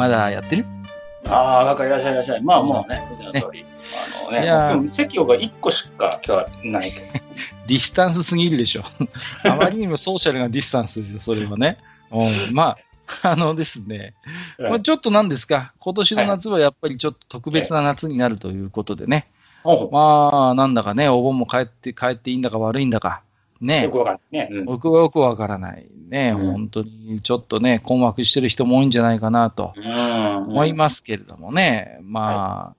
まだやってる？ああ、なんかいらっしゃいいらっしゃい。まあまあね、いつもの通り。あのね、いやー僕席が1個しか今日はない。ディスタンスすぎるでしょ。あまりにもソーシャルなディスタンスですよ、それはね。うん、まあ、あのですね、まあ、ちょっとなんですか、今年の夏はやっぱりちょっと特別な夏になるということでね。ほうほまあ、なんだかね、お盆も帰って、帰っていいんだか悪いんだか。うねよくわかんないね。うん僕はよくわからない。ね、うん本当にちょっとね、困惑してる人も多いんじゃないかなとうん。思いますけれどもね。まあ、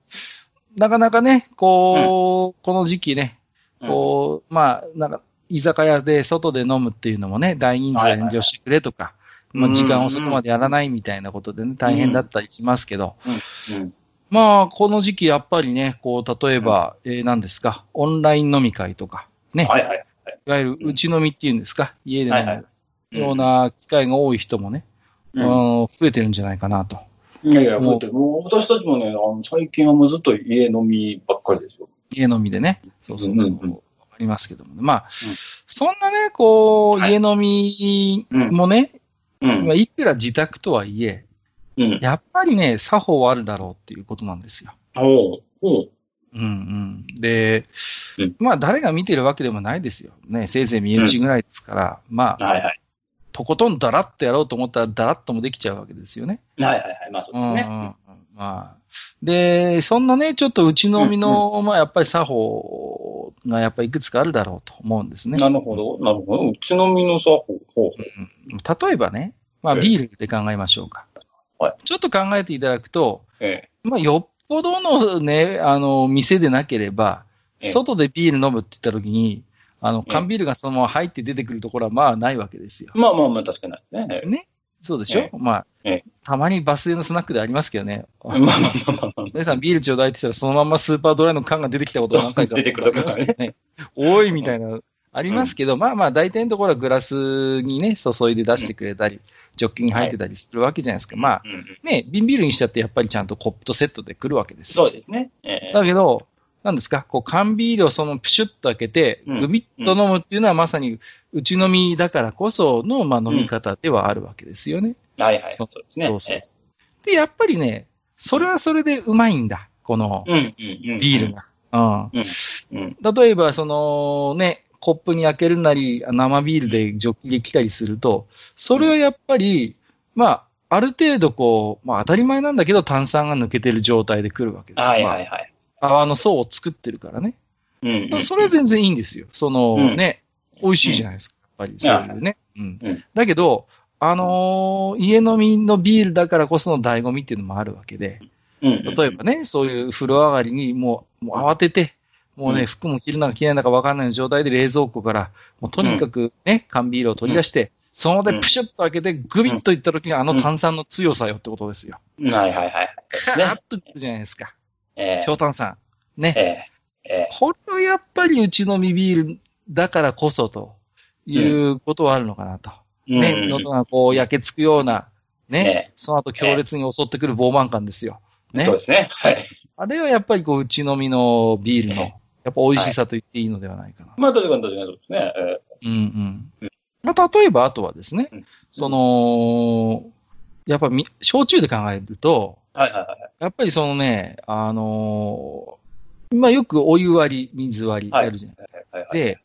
なかなかね、こう、この時期ね、こう、まあ、なんか、居酒屋で外で飲むっていうのもね、大人数で炎上してくれとか、まあ、時間遅くまでやらないみたいなことでね、大変だったりしますけど、うん。うん。まあ、この時期やっぱりね、こう、例えば、えー何ですか、オンライン飲み会とか、ね、はいはい。いわゆる打ち飲みっていうんですか、家で飲むような機会が多い人もね、うんうん増えてるんじゃないかなと。いやいや、もうもう私たちもね、あの最近はもうずっと家飲みばっかりですよ。家飲みでね。そうそうそう。うんうんうんありますけどもね。まあ、そんなね、こう、はい家飲みもね、うんまあ、いくら自宅とはいえ、うん。やっぱりね、作法はあるだろうっていうことなんですよ。おうおううんうん。で、うんまあ、誰が見てるわけでもないですよ。ね、せいぜい身内ぐらいですから、まあ、はいはい。とことんだらっとやろうと思ったら、だらっともできちゃうわけですよね。はいはいはい。まあそうですね。うんうんうんまあ、で、そんなね、ちょっとうちのみの、まあ、やっぱり作法がやっぱりいくつかあるだろうと思うんですね。なるほど。なるほど。うち飲みのさ、ほうん例えばね、まあ、ええビールで考えましょうか。はいちょっと考えていただくと、えまあ、よっぽどのね、あの、店でなければ、ええ外でビール飲むって言った時に、あの、ええ缶ビールがそのまま入って出てくるところはまあないわけですよ。えまあまあまあ、確かにないですね。ね。そうでしょ、ええまあ、ええたまにバス停のスナックでありますけどね。まあまあまあまあまあ。皆さんビールちょうだいって言ったら、そのまんまスーパードライの缶が出てきたことが何回か 出てくるとかねね。多いみたいな、ありますけど、まあまあ、大体のところはグラスにね、注いで出してくれたり、ジョッキに入ってたりするわけじゃないですか。まあ、うんうんね、瓶ビールにしちゃってやっぱりちゃんとコップとセットで来るわけですよ。そうですね。ええだけど、なんですか、こう、缶ビールをそのプシュッと開けて、うんグビッと飲むっていうのはまさに、うち飲みだからこその、まあ飲み方ではあるわけですよね。はいはい。そそううですね。そうそうえで、やっぱりね、それはそれでうまいんだ、この。ビールが。うん。うん。例えば、そのね、コップに開けるなり、生ビールでジョッキで来たりすると、それはやっぱり、まあ、ある程度こう、まあ当たり前なんだけど炭酸が抜けてる状態で来るわけですよ。はいはいはい。まあ泡の層を作ってるからね。うんうん。それは全然いいんですよ。そのうんね、美味しいじゃないですか。やっぱりそういうね。うんうん。だけど、あのー家飲みのビールだからこその醍醐味っていうのもあるわけで、うん。例えばね、そういう風呂上がりにもう、もう慌てて、もうね、うん服も着るのか着ないのか分かんない状態で冷蔵庫から、もうとにかくね、缶ビールを取り出して、その場でプシュッと開けて、グビッといった時にあの炭酸の強さよってことですよ。はいはいはい。カーッとくるじゃないですか。ええ強炭酸。ね。ええええこれはやっぱりうち飲みビールだからこそということはあるのかなと。ね、うん喉がこう焼けつくような、ね、えその後強烈に襲ってくる膨満感ですよ。ねそう。ですね。はい。あれはやっぱりこう、うち飲みのビールの、えやっぱ美味しさと言っていいのではないかな。まあ確かに確かにそうですね。えうんうんうん。まあ、例えば、あとはですね、うんその、やっぱみ、焼酎で考えると、えはいはいはい。やっぱりそのね、あのーまあよくお湯割り、水割りはいやるじゃない。はいはい。で、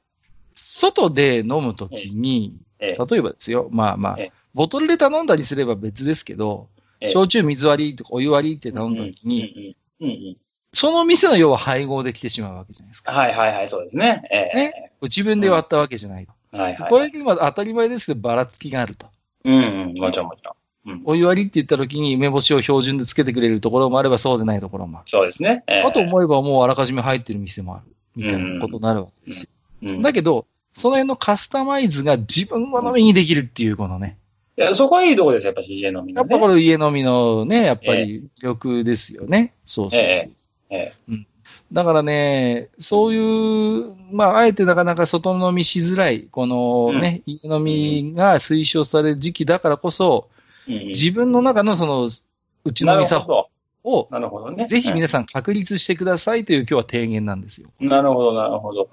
外で飲むときに、ええ例えばですよ、まあまあええ、ボトルで頼んだりすれば別ですけど、ええ焼酎水割りとかお湯割りって頼んだときに、うんうんうんうんその店の要は配合できてしまうわけじゃないですか。はいはいはい、そうですね。ええ自分で割ったわけじゃない。はいはい。これ今当たり前ですけど、ばらつきがあると。うんうん、もちろんもちろん。うん、お湯割りって言った時に梅干しを標準でつけてくれるところもあればそうでないところもある。そうですね。ええあと思えばもうあらかじめ入ってる店もある。みたいなことになるわけですよ。うんだけど、その辺のカスタマイズが自分好みにできるっていうこのね、いや、そこはいいとこですよ、やっぱし家飲みのね。やっぱこれ家飲みのね、やっぱり魅力ですよね。そうそうそう。ええだからね、そういう、まあ、あえてなかなか外飲みしづらい、このね、家飲みが推奨される時期だからこそ、うんうん自分の中のその、うち飲み作法ほをど。、なるほどね。ぜひ皆さん確立してくださいという今日は提言なんですよ。なるほど、なるほど。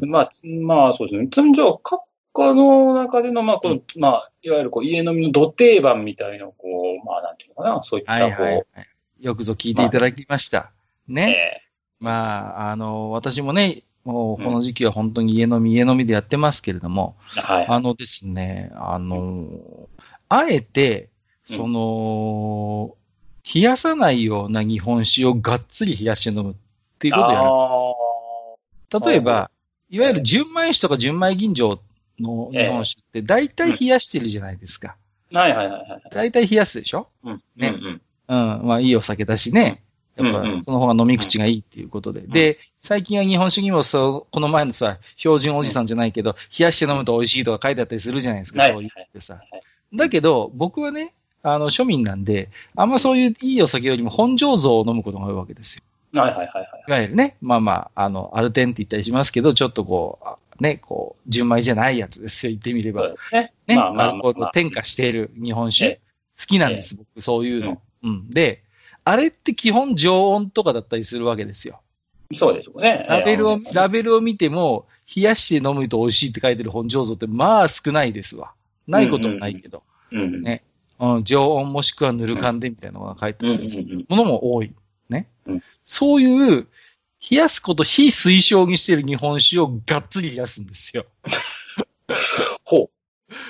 うんまあ、つまあ、そうですね。つんじゃあ、閣下の中での、まあ、この、まあ、いわゆるこう、家飲みの土定番みたいな、こう、まあ、なんていうのかな、そういった、こう、はいはいはい。よくぞ聞いていただきました。ね。えまあ、あの、私もね、もうこの時期は本当に家飲み、家飲みでやってますけれども、えはい。あのですね、あの、あえて、その、冷やさないような日本酒をがっつり冷やして飲むっていうことをやる。例えば、いわゆる純米酒とか純米吟醸の日本酒って大体冷やしてるじゃないですか。あーはいはいはいはい。大体冷やすでしょ？うん。ねうんうん。うん。まあいいお酒だしね。やっうんうんぱその方が飲み口がいいっていうことで。で、最近は日本酒にもそう、この前のさ、標準おじさんじゃないけど、冷やして飲むと美味しいとか書いてあったりするじゃないですか。はいそういうのってさはい。だけど、僕はね、あの、庶民なんで、あんまそういういいお酒よりも本醸造を飲むことが多いわけですよ。はいはいはいはい。いわゆるね、まあまあ、あの、アルテンって言ったりしますけど、ちょっとこうあ、ね、こう、純米じゃないやつですよ、言ってみれば。ね。ね、まあまあアルコールを添加している日本酒え。好きなんです、僕、そういうの。うん。で、あれって基本常温とかだったりするわけですよ。そうでしょうね。ラベルを、ええラベルを見ても、冷やして飲むと美味しいって書いてる本醸造って、まあ少ないですわ。ないこともないけど。うん。ねうん、常温もしくはぬる缶でみたいなのが書いてあったりすうんうんるものも多い。ね。うんそういう、冷やすこと非推奨にしている日本酒をがっつり冷やすんですよ。ほ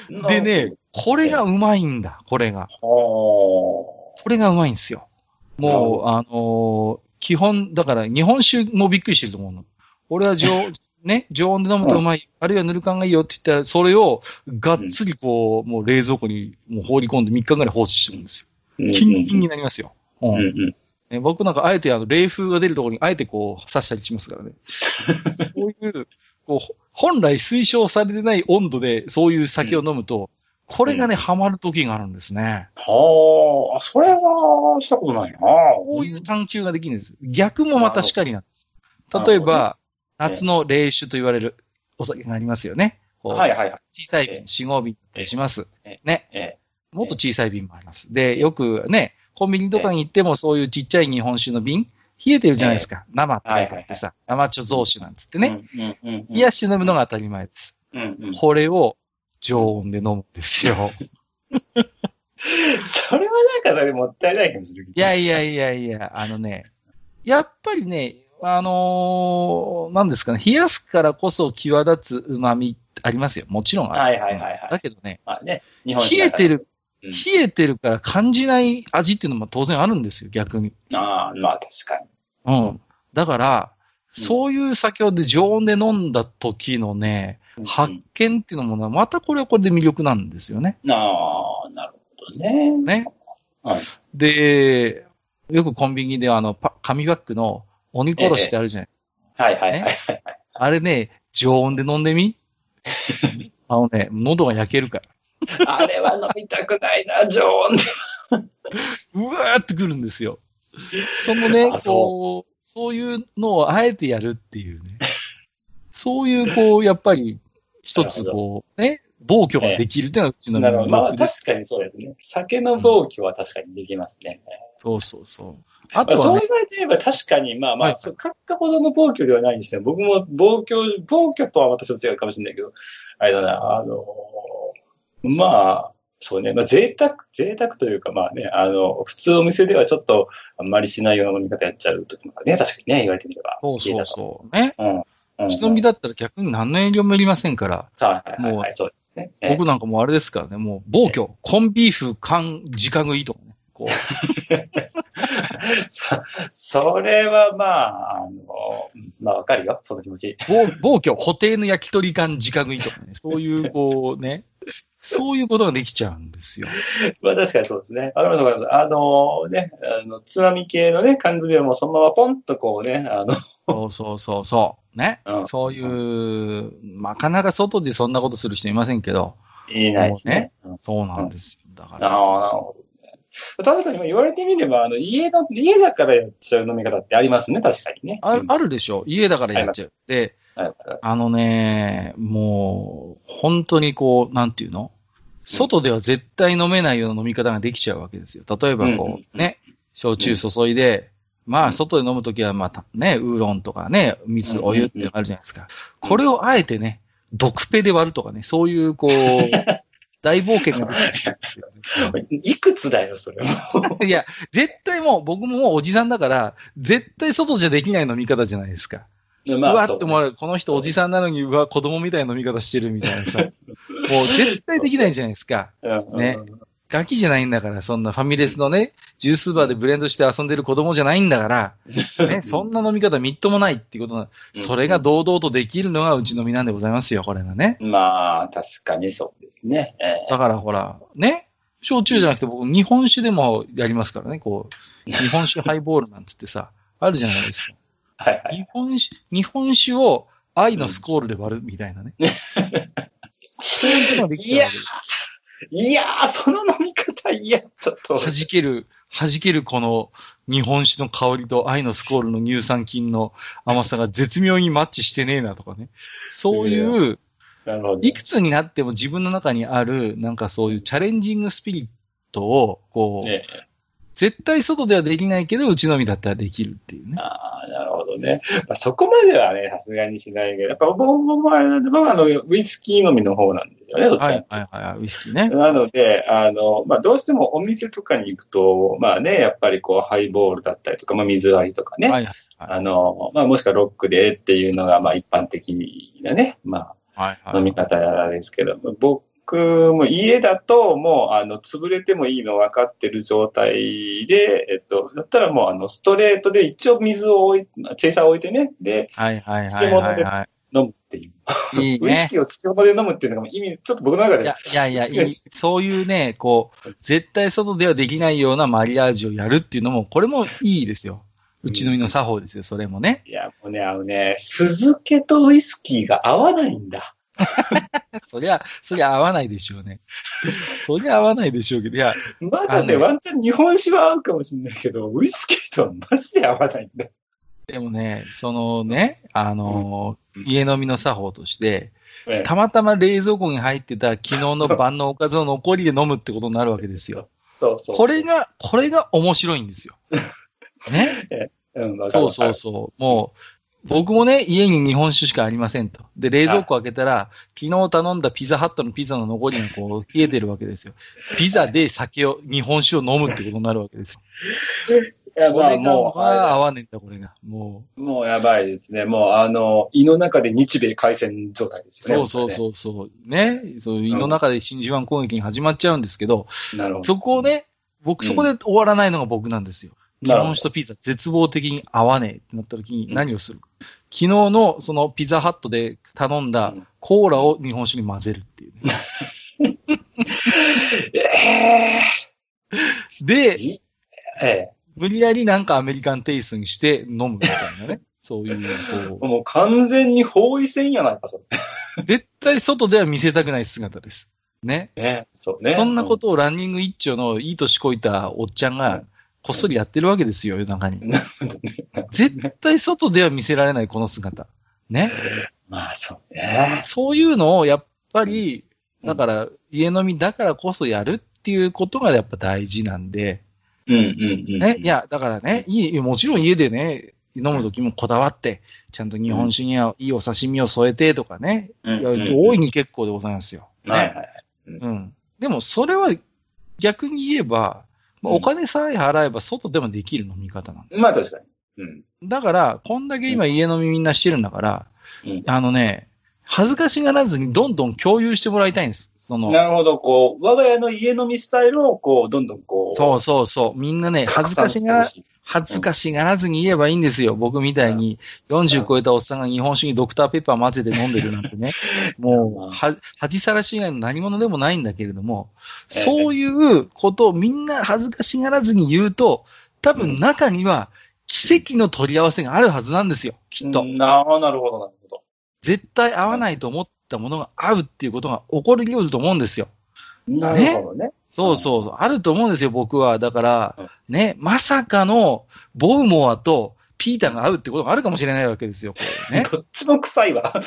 う。でね、これがうまいんだ、これが。はこれがうまいんですよ。もう、あのー基本、だから日本酒もびっくりしてると思うの。俺は常、ね、常温で飲むとうまい、あるいはぬる缶がいいよって言ったら、それをがっつりこう、もう冷蔵庫にもう放り込んで3日ぐらい放置してるんですよ。あ。キンキンになりますよ。うん。ね、僕なんかあえてあの冷風が出るところにあえてこう刺したりしますからね。こういう、こう、本来推奨されてない温度でそういう酒を飲むと、これがね、ハマる時があるんですね。はあ、それはしたことないな。こういう探求ができるんです。逆もまたしかりなんです。例えば、夏の冷酒と言われるお酒がありますよね。はいはいはい。小さい瓶、4、5瓶だしますえ。ね。ええ。もっと小さい瓶もあります。で、よくね、コンビニとかに行ってもそういうちっちゃい日本酒の瓶、冷えてるじゃないですか。生って書いてあってさ、生貯蔵酒なんつってね。冷やして飲むのが当たり前です。これを常温で飲むんですよ。それはなんかそれでもったいない気もするけど。いやいやいやいや、あのね、やっぱりね、あのーなんですかね、冷やすからこそ際立つ旨味ありますよ。もちろんある。はいはいはいはいだけどね、まあね、日本冷えてる、うん冷えてるから感じない味っていうのも当然あるんですよ、逆に。ああ、まあ確かに。うん。だから、うんそういう酒をで常温で飲んだ時のね、発見っていうのもね、またこれはこれで魅力なんですよね。ああ、なるほどね。ね。はいで、よくコンビニであの、パ紙バッグの鬼殺しってあるじゃないですか。はいはいはいはい。あれね、常温で飲んでみ あのね、喉が焼けるから。あれは飲みたくないな、常温で。うわーってくるんですよ。そのね、あそうこう、そういうのをあえてやるっていうね。そういう、こう、やっぱり、一つ、こう、ね、暴挙ができるっていうのがうちのなるほど。まあ魅力です。確かにそうですね。酒の暴挙は確かにできますね。そうそうそう。あまあそうとはね、言われてみれば確かに、まあまあ、はい閣下ほどの暴挙ではないにしても、僕も暴挙、暴挙とはまたちょっと違うかもしれないけど、あれだな、あの、まあ、そうね、まあ贅沢、贅沢というかまあね、あの、普通お店ではちょっとあんまりしないような飲み方やっちゃう時もあるね、確かにね、言われてみれば。そうそうそう。ね。う。うん。うん。うちの身だったら逆に何の営業もいりませんから、はいはいもうはい、そうですね。ええ。僕なんかもうあれですからね、もう暴挙、コンビーフ、缶、直食いとかね。こう、そそれはまあ、あの、まあわかるよ、その気持ち。暴暴挙、固定の焼き鳥缶、直食いとかね。そういう、こうね、そういうことができちゃうんですよ。まあ確かにそうですね。わかりますわかります。あのね、あの、津波系のね、缶詰をもうそのままポンとこうね、あの、そうそうそうそう。ね。うんそういう、なかなか外でそんなことする人いませんけど、いないですね。そうなんですよ。だから。ああ、なるほどね。確かに言われてみれば、あの、家の、家だからやっちゃう飲み方ってありますね、確かにね。ああるでしょ家だからやっちゃう。で、はいはいあのね、もう、本当にこう、なんていうの？外では絶対飲めないような飲み方ができちゃうわけですよ。例えばこうう、ね、焼酎注いで、まあ、外で飲むときは、まあ、ね、ウーロンとかね、水、うんお湯っていうのがあるじゃないですか。これをあえてね、毒ペで割るとかね、そういう、こう、大冒険ができちゃうんですよね。いくつだよ、それも。いや、絶対もう、僕ももうおじさんだから、絶対外じゃできない飲み方じゃないですか。うわって思われる。この人おじさんなのに、うわ、子供みたいな飲み方してるみたいなさ。もう絶対できないじゃないですか。う。ねガキじゃないんだから、そんなファミレスのね、ジュースバーでブレンドして遊んでる子供じゃないんだから、ね、そんな飲み方みっともないっていうことな、うんそれが堂々とできるのがうち飲みなんでございますよ、これがね。まあ、確かにそうですね。えだからほら、ね、焼酎じゃなくて僕、日本酒でもやりますからね、こう、日本酒ハイボールなんつってさ、あるじゃないですか。ーはいはい。日本酒、日本酒を愛のスコールで割るみたいなね。そういうことができちゃういやー、その飲み方、いや、ちょっと。弾ける、弾けるこの日本酒の香りと愛のスコールの乳酸菌の甘さが絶妙にマッチしてねえなとかね。そういう。いくつになっても自分の中にある、なんかそういうチャレンジングスピリットを、こう、ね、絶対外ではできないけど、うちのみだったらできるっていうね。ああ、なるほどね。まあ、そこまではね、さすがにしないけど、やっぱ僕もあれなんで、僕はあの、ウイスキー飲みの方なんですよね、どっはいはいはい、ウイスキーね。なので、あの、まあ、どうしてもお店とかに行くと、まあね、やっぱりこう、ハイボールだったりとか、まあ、水割りとかね、はいはいあの、まあ、もしくはロックでっていうのが、まあ、一般的なね、まあ、はいはい。飲み方ですけど、僕も家だと、もう、あの、潰れてもいいの分かってる状態で、えっと、だったらもう、あの、ストレートで一応水を置い、チェイサーを置いてね、で、はいはいはい漬物ではいは飲むっていう。い。いいね。ウイスキーを漬物で飲むっていうのが意味、ちょっと僕の中でいや、いやいや、いいそういうね、こう、絶対外ではできないようなマリアージュをやるっていうのも、これもいいですよ。うちのみの作法ですよ、それもね。いや、もうね、あのね、酢漬けとウイスキーが合わないんだ。そりゃ、そりゃ合わないでしょうね。そりゃ合わないでしょうけど、いや、まだね、ワンチャン日本酒は合うかもしれないけど、ウイスキーとはマジで合わないんだ。でもね、そのね、あのー家飲みの作法として、ねたまたま冷蔵庫に入ってた昨日の晩のおかずの残りで飲むってことになるわけですよ。そうそう。これが、これが面白いんですよ。ね？そうそうそう。もう、僕もね、家に日本酒しかありませんと。で、冷蔵庫開けたら、昨日頼んだピザハットのピザの残りがこう、冷えてるわけですよ。ピザで酒を、日本酒を飲むってことになるわけです。いや、まあこれが、もう、まあ、合あわねえんだ、これが。もれもうやばいですね。もう、あの、胃の中で日米海戦状態ですう、よね。そうそうそうそう。ね。そういう胃の中で真珠湾攻撃に始まっちゃうんですけど、う。なるほど。そこをね、僕、そこで終わらないのが僕なんですよ。日本酒とピザ、絶望的に合わねえってなった時に何をするか。昨日のそのピザハットで頼んだうんコーラを日本酒に混ぜるっていうね。えで、ー、ええ無理やりなんかアメリカンテイストにして飲むみたいなね。そういう、こもう完全に包囲戦やないか、それ。う、絶対外では見せたくない姿です。ね。ね、そうね。そんなことをランニング一丁のいい年こいたおっちゃんがこっそりやってるわけですよ、夜中に。なるほどね。絶対外では見せられないこの姿。ね。まあ、そうね。そういうのをやっぱり、だから家飲みだからこそやるっていうことがやっぱ大事なんで、うんうんうん。ね。いや、だからね、いい、もちろん家でね、飲むときもこだわって、ちゃんと日本酒にはいいお刺身を添えてとかね、うん大いに結構でございますよ。ねはいはい。うん。でもそれは逆に言えば、まあうんお金さえ払えば外でもできる飲み方なんでまあ確かに。うん。す。だから、こんだけ今家飲みみんなしてるんだから、うんあのね、恥ずかしがらずにどんどん共有してもらいたいんです。その、なるほど、こう、我が家の家飲みスタイルを、こう、どんどんこう、そうそうそう。みんなね、恥ずかしがら、恥ずかしがらずに言えばいいんですよ。僕みたいに40超えたおっさんが日本酒にドクターペッパー混ぜて飲んでるなんてね。もう、は、恥さらし以外の何者でもないんだけれども、そういうことをみんな恥ずかしがらずに言うと、多分中には奇跡の取り合わせがあるはずなんですよ。きっと。うんななるほど、なるほど。絶対合わないと思っったものが合うっていうことが起こり得ると思うんですよ。なるほどね。そうそうそう、あると思うんですよ、僕は。だからうん、ね、まさかの、ボウモアとピーターが合うってことがあるかもしれないわけですよ、こ れね。どっちも臭いわ。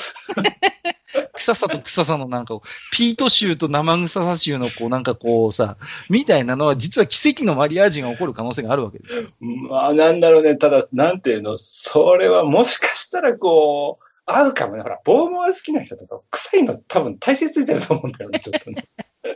臭さと臭さのなんか、ピート臭と生臭さ臭のこう、なんかこうさ、みたいなのは実は奇跡のマリアージュが起こる可能性があるわけですよ。まあ、なんだろうね。ただ、なんていうの、それはもしかしたらこう、合うかもね。ほら、ボーモア好きな人とか、臭いの多分体勢ついてると思うんだよね、ちょっとね。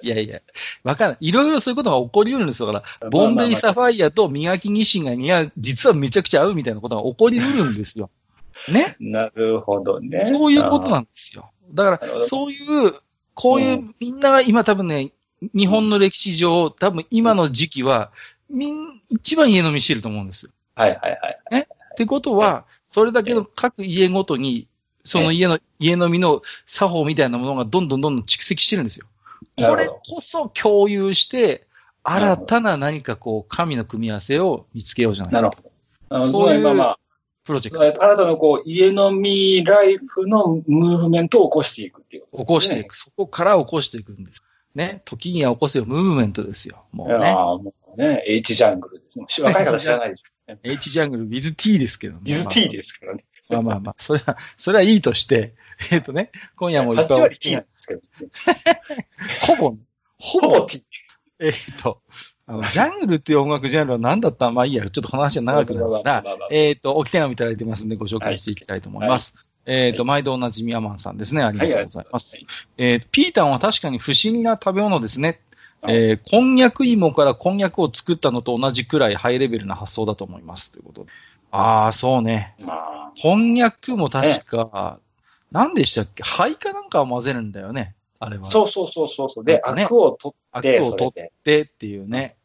いやいや、わかんない。いろいろそういうことが起こり得るんですよ。だから、ボンベイサファイアと磨きニシンが似合う、実はめちゃくちゃ合うみたいなことが起こり得るんですよ。ね？なるほどね。そういうことなんですよ。だから、そういう、こういうう、みんなが今多分ね、日本の歴史上、多分今の時期は、みん、一番家飲みしてると思うんです。はいはいはい。ってことは、それだけの各家ごとに、その家の、家飲みの作法みたいなものがどんどんどんどん蓄積してるんですよ。これこそ共有して、新たな何かこう、神の組み合わせを見つけようじゃないかと。なるほど。そういうプロジェクト新たなこう、家飲みライフのムーブメントを起こしていくっていうこと起こしていく。そこから起こしていくんです。ね。時には起こせよ、ムーブメントですよ。もうね。いやーもうね、H ジャングルですね。若い方知らないでしょ。H ジャングル with T ですけどね。水 T ですからね。まあまあまあ、それは、それはいいとして、えっ、とね、今夜もいっぱ8い割 T なんですけど、ね。ほぼ、ほぼ T。えっ、と、あの、ジャングルっていう音楽ジャンルは何だったまあいいや、ちょっとこの話は長くなるからえっ、と、置き手紙いただいてますんでご紹介していきたいと思います。えっ、と、毎度おなじみアマンさんですね。ありがとうございます。えーピータンは確かに不思議な食べ物ですね。えーこんにゃく芋からこんにゃくを作ったのと同じくらいハイレベルな発想だと思います。ということで。ああ、そうね。まあ、こんにゃくも確か、何でしたっけ？灰かなんかを混ぜるんだよね。あれは。そうそうそうそうそう。で、アクを取って、アクを取ってっていうね。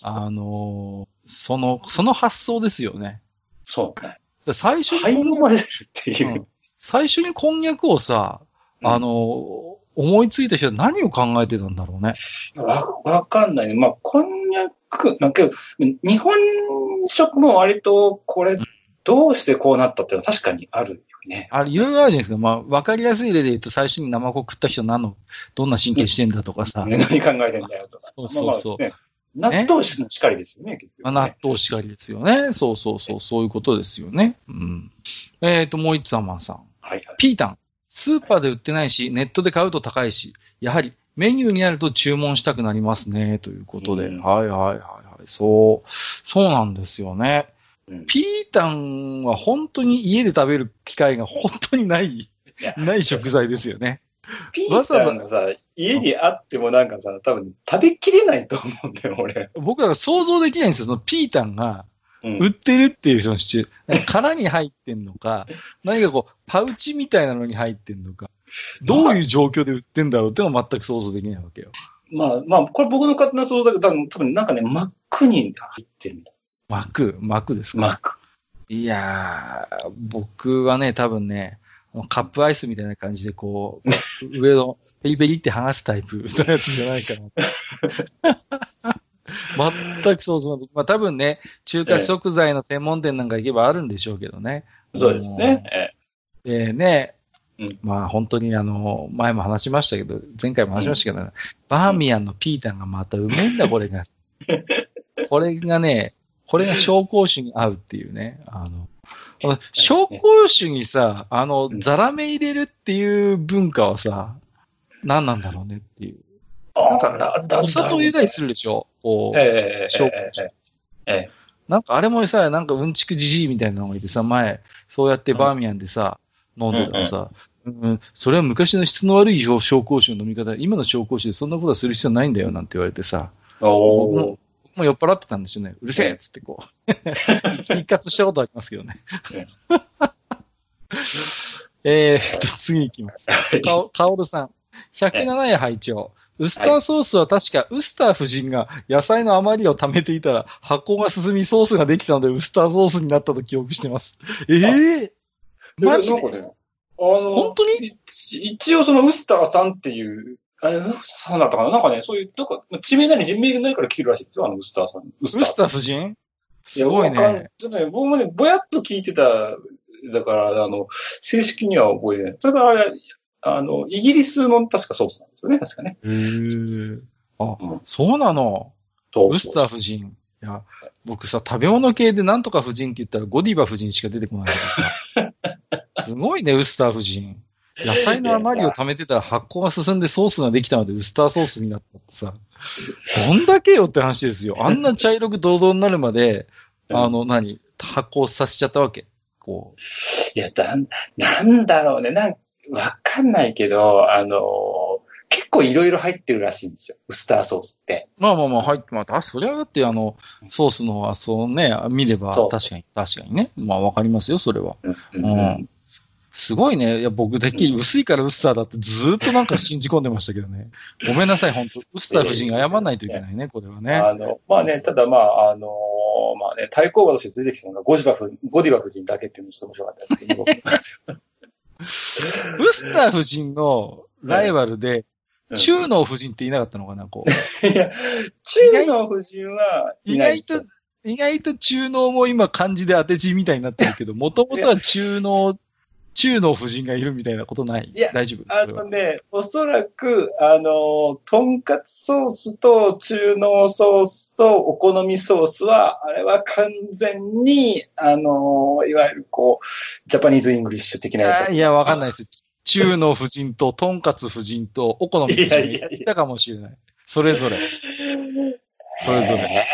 あのーその、その発想ですよね。そうね。で最初灰にを混ぜるっていうう。ん最初にこんにゃくをさ、あのー思いついた人は何を考えてたんだろうね。わ、わかんないね。まあ、こんにゃく、なんか、日本食も割とこれ、どうしてこうなったっていうのは確かにあるよね。あれ、いろいろあるじゃないですか。まあ、わかりやすい例で言うと、最初に生子食った人何の、どんな神経してんだとかさ、ね 何考えてんだよとか。そうそうそうまあまあね納豆しかりですよね、結局。納豆しかりですよね。そうそうそう、そういうことですよね。うん。えっ、と、もう一つアマンさん。はいはい。ピータン。スーパーで売ってないし、ネットで買うと高いし、やはりメニューになると注文したくなりますね、ということで。うんはいはいはいはい。そう、そうなんですよね。うんピータンは本当に家で食べる機会が本当にない、やない食材ですよね。ピータンがさ、家にあってもなんかさ、多分食べきれないと思うんだよ、俺。僕らが想像できないんですよ。そのピータンがうん売ってるっていうそのシチュ殻に入ってんのか、何かこう、パウチみたいなのに入ってんのか、どういう状況で売ってんだろうっていうのは全く想像できないわけよ。まあまあ、これ僕の勝手な想像だけど、多分なんかね、マックに入ってるみたい膜、膜ですな。か、マック。いやー、僕はね、多分ね、カップアイスみたいな感じでこう、上のペリペリって剥がすタイプのやつじゃないかな。全く想像できまあ多分ね、中華食材の専門店なんか行けばあるんでしょうけどね。そうですね。えでね、うんまあ本当にあの、前も話しましたけど、前回も話しましたけど、バーミヤンのピータンがまたうめえんだ、これが。これがね、これが紹興酒に合うっていうね。あの、紹興酒にさ、あのう、んザラメ入れるっていう文化はさ、何なんだろうねっていう。あなんかお砂糖入れたりするでしょ？こう、ええ紹興え酒。ええなんかあれもさ、なんかうんちくじじいみたいなのがいてさ、前、そうやってバーミヤンでさ、飲んでたらさ、うんそれは昔の質の悪い紹興酒の飲み方、今の紹興酒でそんなことはする必要ないんだよなんて言われてさ、僕も僕も酔っ払ってたんですよね。うるせえっつってこう。一括したことありますけどね。え ーっと、次行きます。かお、かおるさん。107夜拝聴。ウスターソースは確か、ウスター夫人が野菜の余りを貯めていたら、発酵が進みソースができたので、ウスターソースになったと記憶してます。ええマジで？あの、本当に？一一応そのウスターさんっていう、あれ、ウスターさんだったかな？なんかね、そういう、なんか、地名なり人名なりから来てるらしいですよ、あのウスターさん。ウウスター夫人？すごいね。ちょっとね、僕もね、ぼやっと聞いてた、だから、あの、正式には覚えてない。ただあれ、あの、イギリスの確かソースなんですよね、確かね。へーあ、うんそうなの？そうウスター夫人。いや、僕さ、食べ物系でなんとか夫人って言ったらゴディバ夫人しか出てこないけどさ。すごいね、ウスター夫人。野菜の余りを貯めてたら発酵が進んでソースができたのでウスターソースになったってさ。どんだけよって話ですよ。あんな茶色くドロドロになるまで、あの、何発酵させちゃったわけ。こいや、だん、なんだろうね。なんわかんないけど、あの結構いろいろ入ってるらしいんですよ。ウスターソースって。う。まあまあまあ、入って、まあ、あそれはだってあの、ソースのはそうね、見れば確かに、確かにね。まあわかりますよ、それは。うんうんすごいね。いや、僕だけ薄いからウスターだってずーっとなんか信じ込んでましたけどね。ごめんなさい、本当ウスター夫人謝らないといけないね、これはね。あの、まあね、ただまあ、あのまあね、対抗馬として出てきたのがゴジバフ、ゴディバ夫人だけっていうのがちょっと面白かったですけど、ウスター夫人のライバルで、中能夫人って言いなかったのかな、こう。いや、中の夫人はい意ない外と、意外と中能も今漢字で当て字みたいになってるけど、もともとは中能、中能夫人がいるみたいなことない？いや大丈夫？あのね、おそらく、あの、とんかつソースと中濃ソースとお好みソースは、あれは完全に、あの、いわゆるこう、ジャパニーズ・イングリッシュ的なやいや、わかんないです。中の夫人と、とんかつ夫人と、お好み夫人いやいたかもしれない。それぞれ。それぞれ。れ。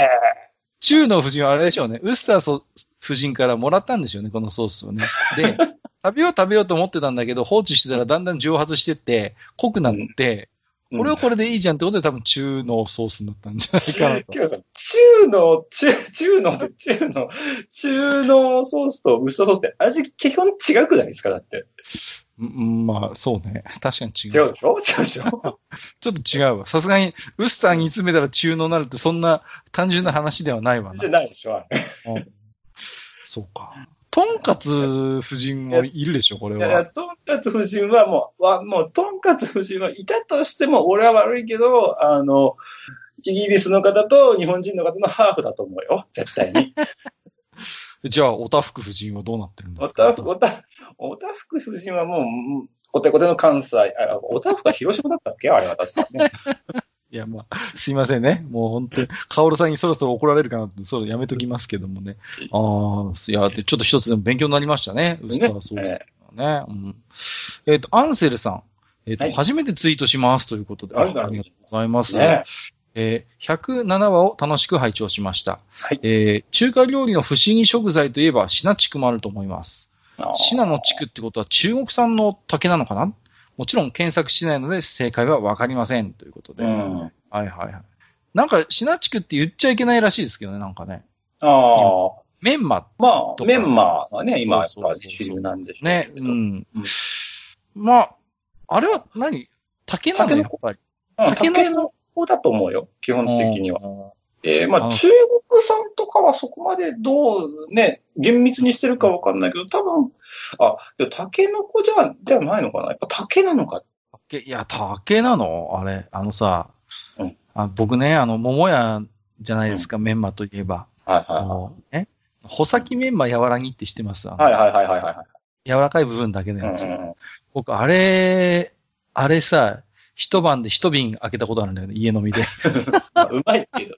中の夫人はあれでしょうね。ウスターソ夫人からもらったんでしょうね、このソースをね。で、食べよう食べようと思ってたんだけど、放置してたらだんだん蒸発してって、濃くなって、これはこれでいいじゃんってことで多分中のソースになったんじゃないかなと。けどさ、中の、中、中ので、中の、中のソースとウスターソースって味基本違くないですか？だって。うんまあ、そうね。確かに違う。違うでしょ？違うでしょ？ちょっと違うわ。さすがに、ウスターに詰めたら中濃になるって、そんな単純な話ではないわなじゃ。ないでしょ？あれうんそうか。とんかつ夫人もいるでしょ、これいやいや、は。とんかつ夫人はもう、はもう、とんかつ夫人はいたとしても、俺は悪いけど、あの、イギリスの方と日本人の方のハーフだと思うよ。絶対に。じゃあ、おたふく夫人はどうなってるんでおすか？おた、おたふく夫人はもううん、コテコテの関西、あ、おたふくは広島だったっけ？あれは確かね。いや、まあ、すいませんね。もう本当に、カオルさんにそろそろ怒られるかなって、そうやめときますけどもね。ああ、いや、でちょっと一つでも勉強になりましたね。ウスターソース、ね。うん。えっ、と、アンセルさん。えっ、と、はい初めてツイートしますということで、あありがとうございます。ね。えー107話を楽しく拝聴しました。はいえー中華料理の不思議食材といえば、シナチクもあると思います。シナの地区ってことは中国産の竹なのかなもちろん検索しないので正解はわかりませんということで。うん。はいはいはい。なんか、シナチクって言っちゃいけないらしいですけどね、なんかね。ああ。メンマまあ、メンマーがね、今、やっぱ主流なんでしょうね。うん。うんまあ、あれは何？竹なのやっぱり。うん、タケノコタケノコだと思うよ、基本的には。は。えーまあ、あ中国産とかはそこまでどうね、厳密にしてるかわかんないけど、多分、あ、いや、タケノコじゃ、じゃないのかな？やっぱ竹なのか？竹いや、竹なの？あれ、あのさ、うんあ僕ね、あの、桃屋じゃないですか、メンマといえば。はいはあの、え？穂先メンマ柔らぎって知ってます？はい。はいはいはいはいは柔らかい部分だけのい。うんやつ。うんうん僕、あれ、あれさ、一晩で一瓶開けたことあるんだよね、家飲みで。まあうまいけど。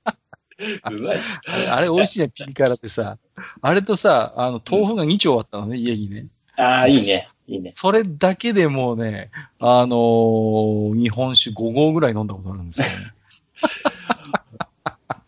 あれ、あれ美味しいね、ピリ辛ってさ。あれとさ、あの、豆腐が2丁あったのね、家にね。ああ、いいね。いいね。それだけでもうね、あのー日本酒5合ぐらい飲んだことあるんですよね。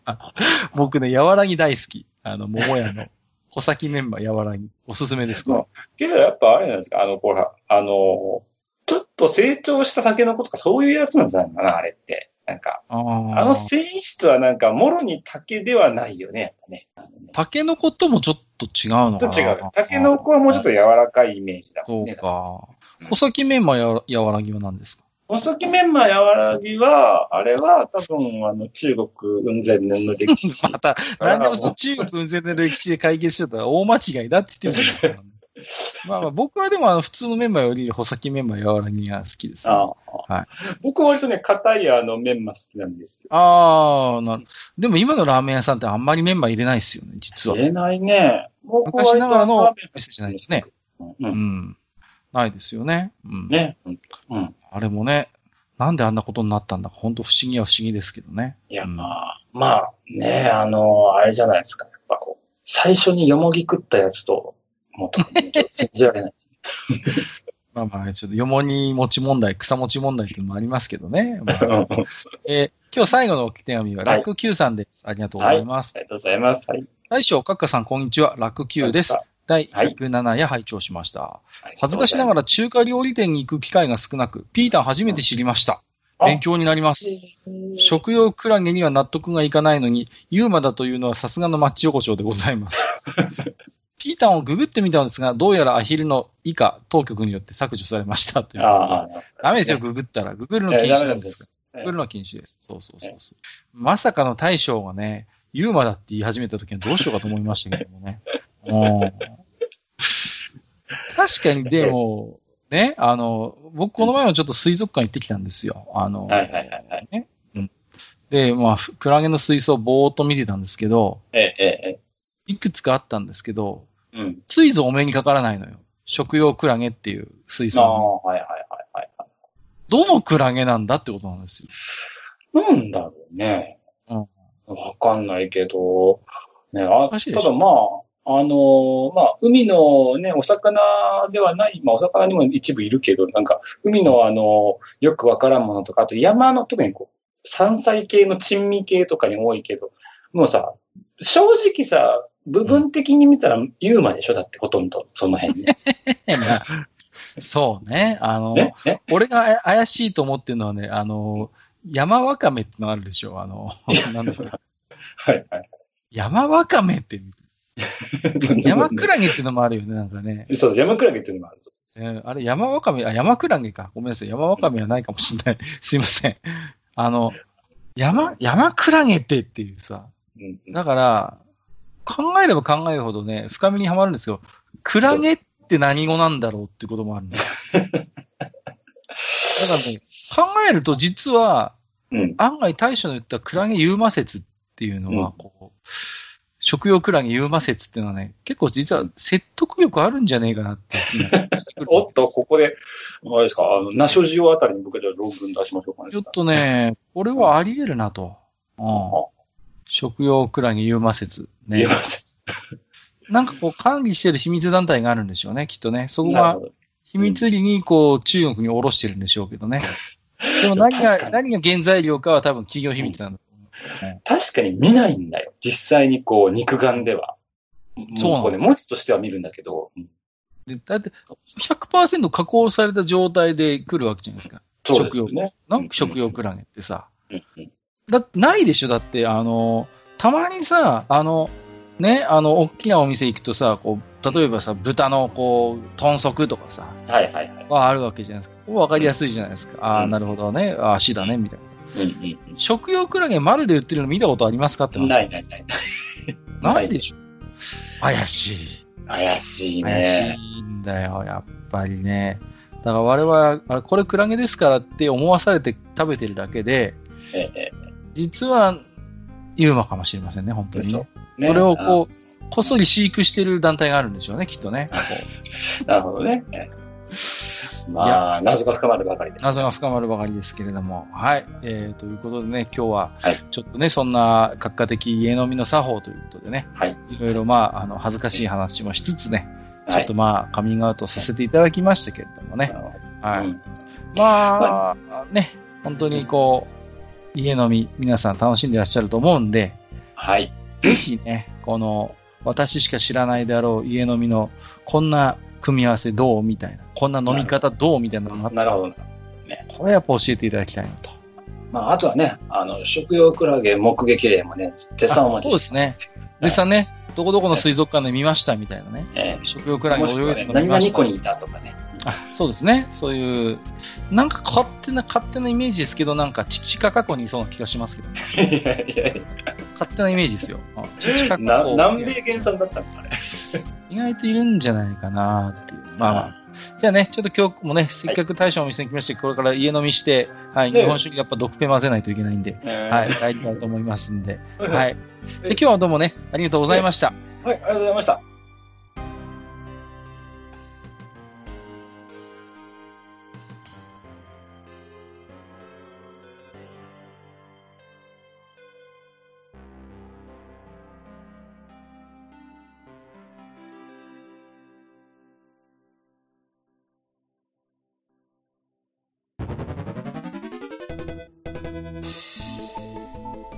僕ね、柔らぎ大好き。あの、桃屋の。穂先メンバー柔らぎ。おすすめです、こけどやっぱあれなんですか、あの、ほら、あの、ちょっと成長したタケノコとかそういうやつなんじゃないかな、あれって。なんか、れ。ああの性質はなんか、もろに竹ではないよね、やっぱね。あのねタケノコともちょっと違うのかなちょっと違う。タケノコはもうちょっと柔らかいイメージだもんね。そうかうん。穂先メンマや柔らぎは何ですか？細木メンマ柔らぎは、あれは多分、あの、中国雲仙年の歴史。また、何でもその中国運転の歴史で解決しちゃったら大間違いだって言ってるじゃないですか。まあまあ僕はでもあの普通のメンマより穂先メンマ柔らぎが好きです、ね。ああはい僕は割とね、硬いあのメンマ好きなんですよ。ああ、なるでも今のラーメン屋さんってあんまりメンマ入れないですよね、実は。入れないね。僕昔ながらの店じゃないですね。う。うんん。ないですよね。うん。ね。うん。うん。あれもね、なんであんなことになったんだか、本当不思議は不思議ですけどね。いや、うんまあ、まあ、ね、あの、あれじゃないですか。やっぱこう、最初によもぎ食ったやつと、もっと信じられない。まあまあ、ちょっと、よもに持ち問題、草持ち問題っていうのもありますけどね。まあうん えー今日最後のお手紙は、はいラック Q さんです。ありがとうございます。ありがとうございます。はい。大将、カッカさん、こんにちは。ラック Q です。第はい107夜拝聴しました。恥ずかしながら、ら中華料理店に行く機会が少なく、ピータン初めて知りました。あ勉強になります。食用クラゲには納得がいかないのに、ユーマだというのはさすがのマッチ横丁でございます。ピータンをググってみたのですが、どうやらアヒルの以下当局によって削除されましたということで。ああ、ダメですよ、ググったら。ググるの禁止なんですかググるのは禁止です。そうそうそうそう。まさかの大将がね、ユーマだって言い始めた時はどうしようかと思いましたけどもね。うん確かに、でも、ね、あの、僕この前もちょっと水族館行ってきたんですよ。あの、はいはいはいはい。ね。うん。で、まあ、ふクラゲの水槽をぼーっと見てたんですけど、ええ、ええ、いくつかあったんですけど、ええ。うん。ついぞお目にかからないのよ。食用クラゲっていう水ああ、槽。はいはいはいはいはい。どのクラゲなんだってことなんですよ。なんだろうね。うんわかんないけど、ね、あ、ただまあ、あのーまあ、海のね、お魚ではない、まあ、お魚にも一部いるけど、なんか、海のあのよくわからんものとか、あと山の、特にこう、山菜系の珍味系とかに多いけど、もうさ、正直さ、部分的に見たらユーマでしょ？だってほとんど、その辺ね。そうね。あの、ね？ね？俺があ怪しいと思ってるのはね、あの、山わかめってのがあるでしょ？あの、なんだっけ？はいはい。山わかめって、山クラゲっていうのもあるよね、なんかね。そう、山クラゲっていうのもあるぞ。えーあれ、山わかめ、あ、山クラゲか。ごめんなさい。山わかめはないかもしれない。すいません。あの、山、山クラゲってっていうさ。だから、考えれば考えるほどね、深みにはまるんですよ。クラゲって何語なんだろうっていうこともあるんだよ。だからね、考えると実は、うん。案外大将の言ったクラゲユーマ説っていうのは、うんこう、食用クラゲユーマ説っていうのはね、結構実は説得力あるんじゃねえかなって気がしてくる。おっと、ここで、あれですか、あの、ナショジオあたりに僕じゃあ論文出しましょうかね。ちょっとね、これはあり得るなと。うんあ食用クラゲユーマ説。ね言い。ます。なんかこう管理してる秘密団体があるんでしょうね、きっとね。そこが。秘密裏にこう中国に下ろしてるんでしょうけどね。でも何が、何が原材料かは多分企業秘密なんだと思う。確かに見ないんだよ。実際にこう、肉眼では。そうなのもこね、文字としては見るんだけど、うんでだって、100%加工された状態で来るわけじゃないですか。そうですよね。なんか食用クラゲってさ。うんうんだないでしょだって、あの、たまにさ、あの、ね、あの、大きなお店行くとさ、こう、例えばさ、豚の、こう、豚足とかさ、はいはいはい。はあるわけじゃないですか。わかりやすいじゃないですか。ああ、うんなるほどね。あ足だね、みたいな。うんうん食用クラゲ丸で売ってるの見たことありますかってないないない。ないでしょ。怪しい。怪しい怪しね。いんだよ、やっぱりね。だから我々、あれ、これクラゲですからって思わされて食べてるだけで、ええ実は、ユーマかもしれませんね、本当にそね。それをこう、こっそり飼育してる団体があるんでしょうね、きっとね。なるほどね。ええまあ、謎が深まるばかりでう。謎が深まるばかりですけれども。はい。えー、ということでね、今日ははい、ちょっとね、そんな、閣下的家飲みの作法ということでね、はい。いろいろまあ、あの、恥ずかしい話もしつつね、ちょはいっと。まあ、カミングアウトさせていただきましたけれどもね。はい。うんまあ、ね、本当にこう、家飲み、皆さん楽しんでらっしゃると思うんで、はい。ぜひね、この、私しか知らないであろう家飲みの、こんな組み合わせどうみたいな、こんな飲み方どうみたいなのがあったらなるほど。これやっぱ教えていただきたいなと。まあ、あとはね、あの、食用クラゲ目撃例もね、絶賛お待ちそうですね。絶賛ね、どこどこの水族館で見ましたみたいなね。ええ食用クラゲ泳いでる、の見ました何々湖にいたとかね。あ、そうですね。そういう、なんか勝手な、勝手なイメージですけど、なんか、父か過去にいそうな気がしますけど、ね、いやいやい勝手なイメージですよ。あ父か過去。南米原産だったのかね。意外といるんじゃないかなっていう。まあまあ。じゃあね、ちょっと今日もね、せっかく大将のお店に来まして、これから家飲みして、はい、ええ日本酒にやっぱ毒ペ混ぜないといけないんで、は、はい帰りたいと思いますんで、は。はいい。じゃあ今日はどうもね、ありがとうございました。はい、ありがとうございました。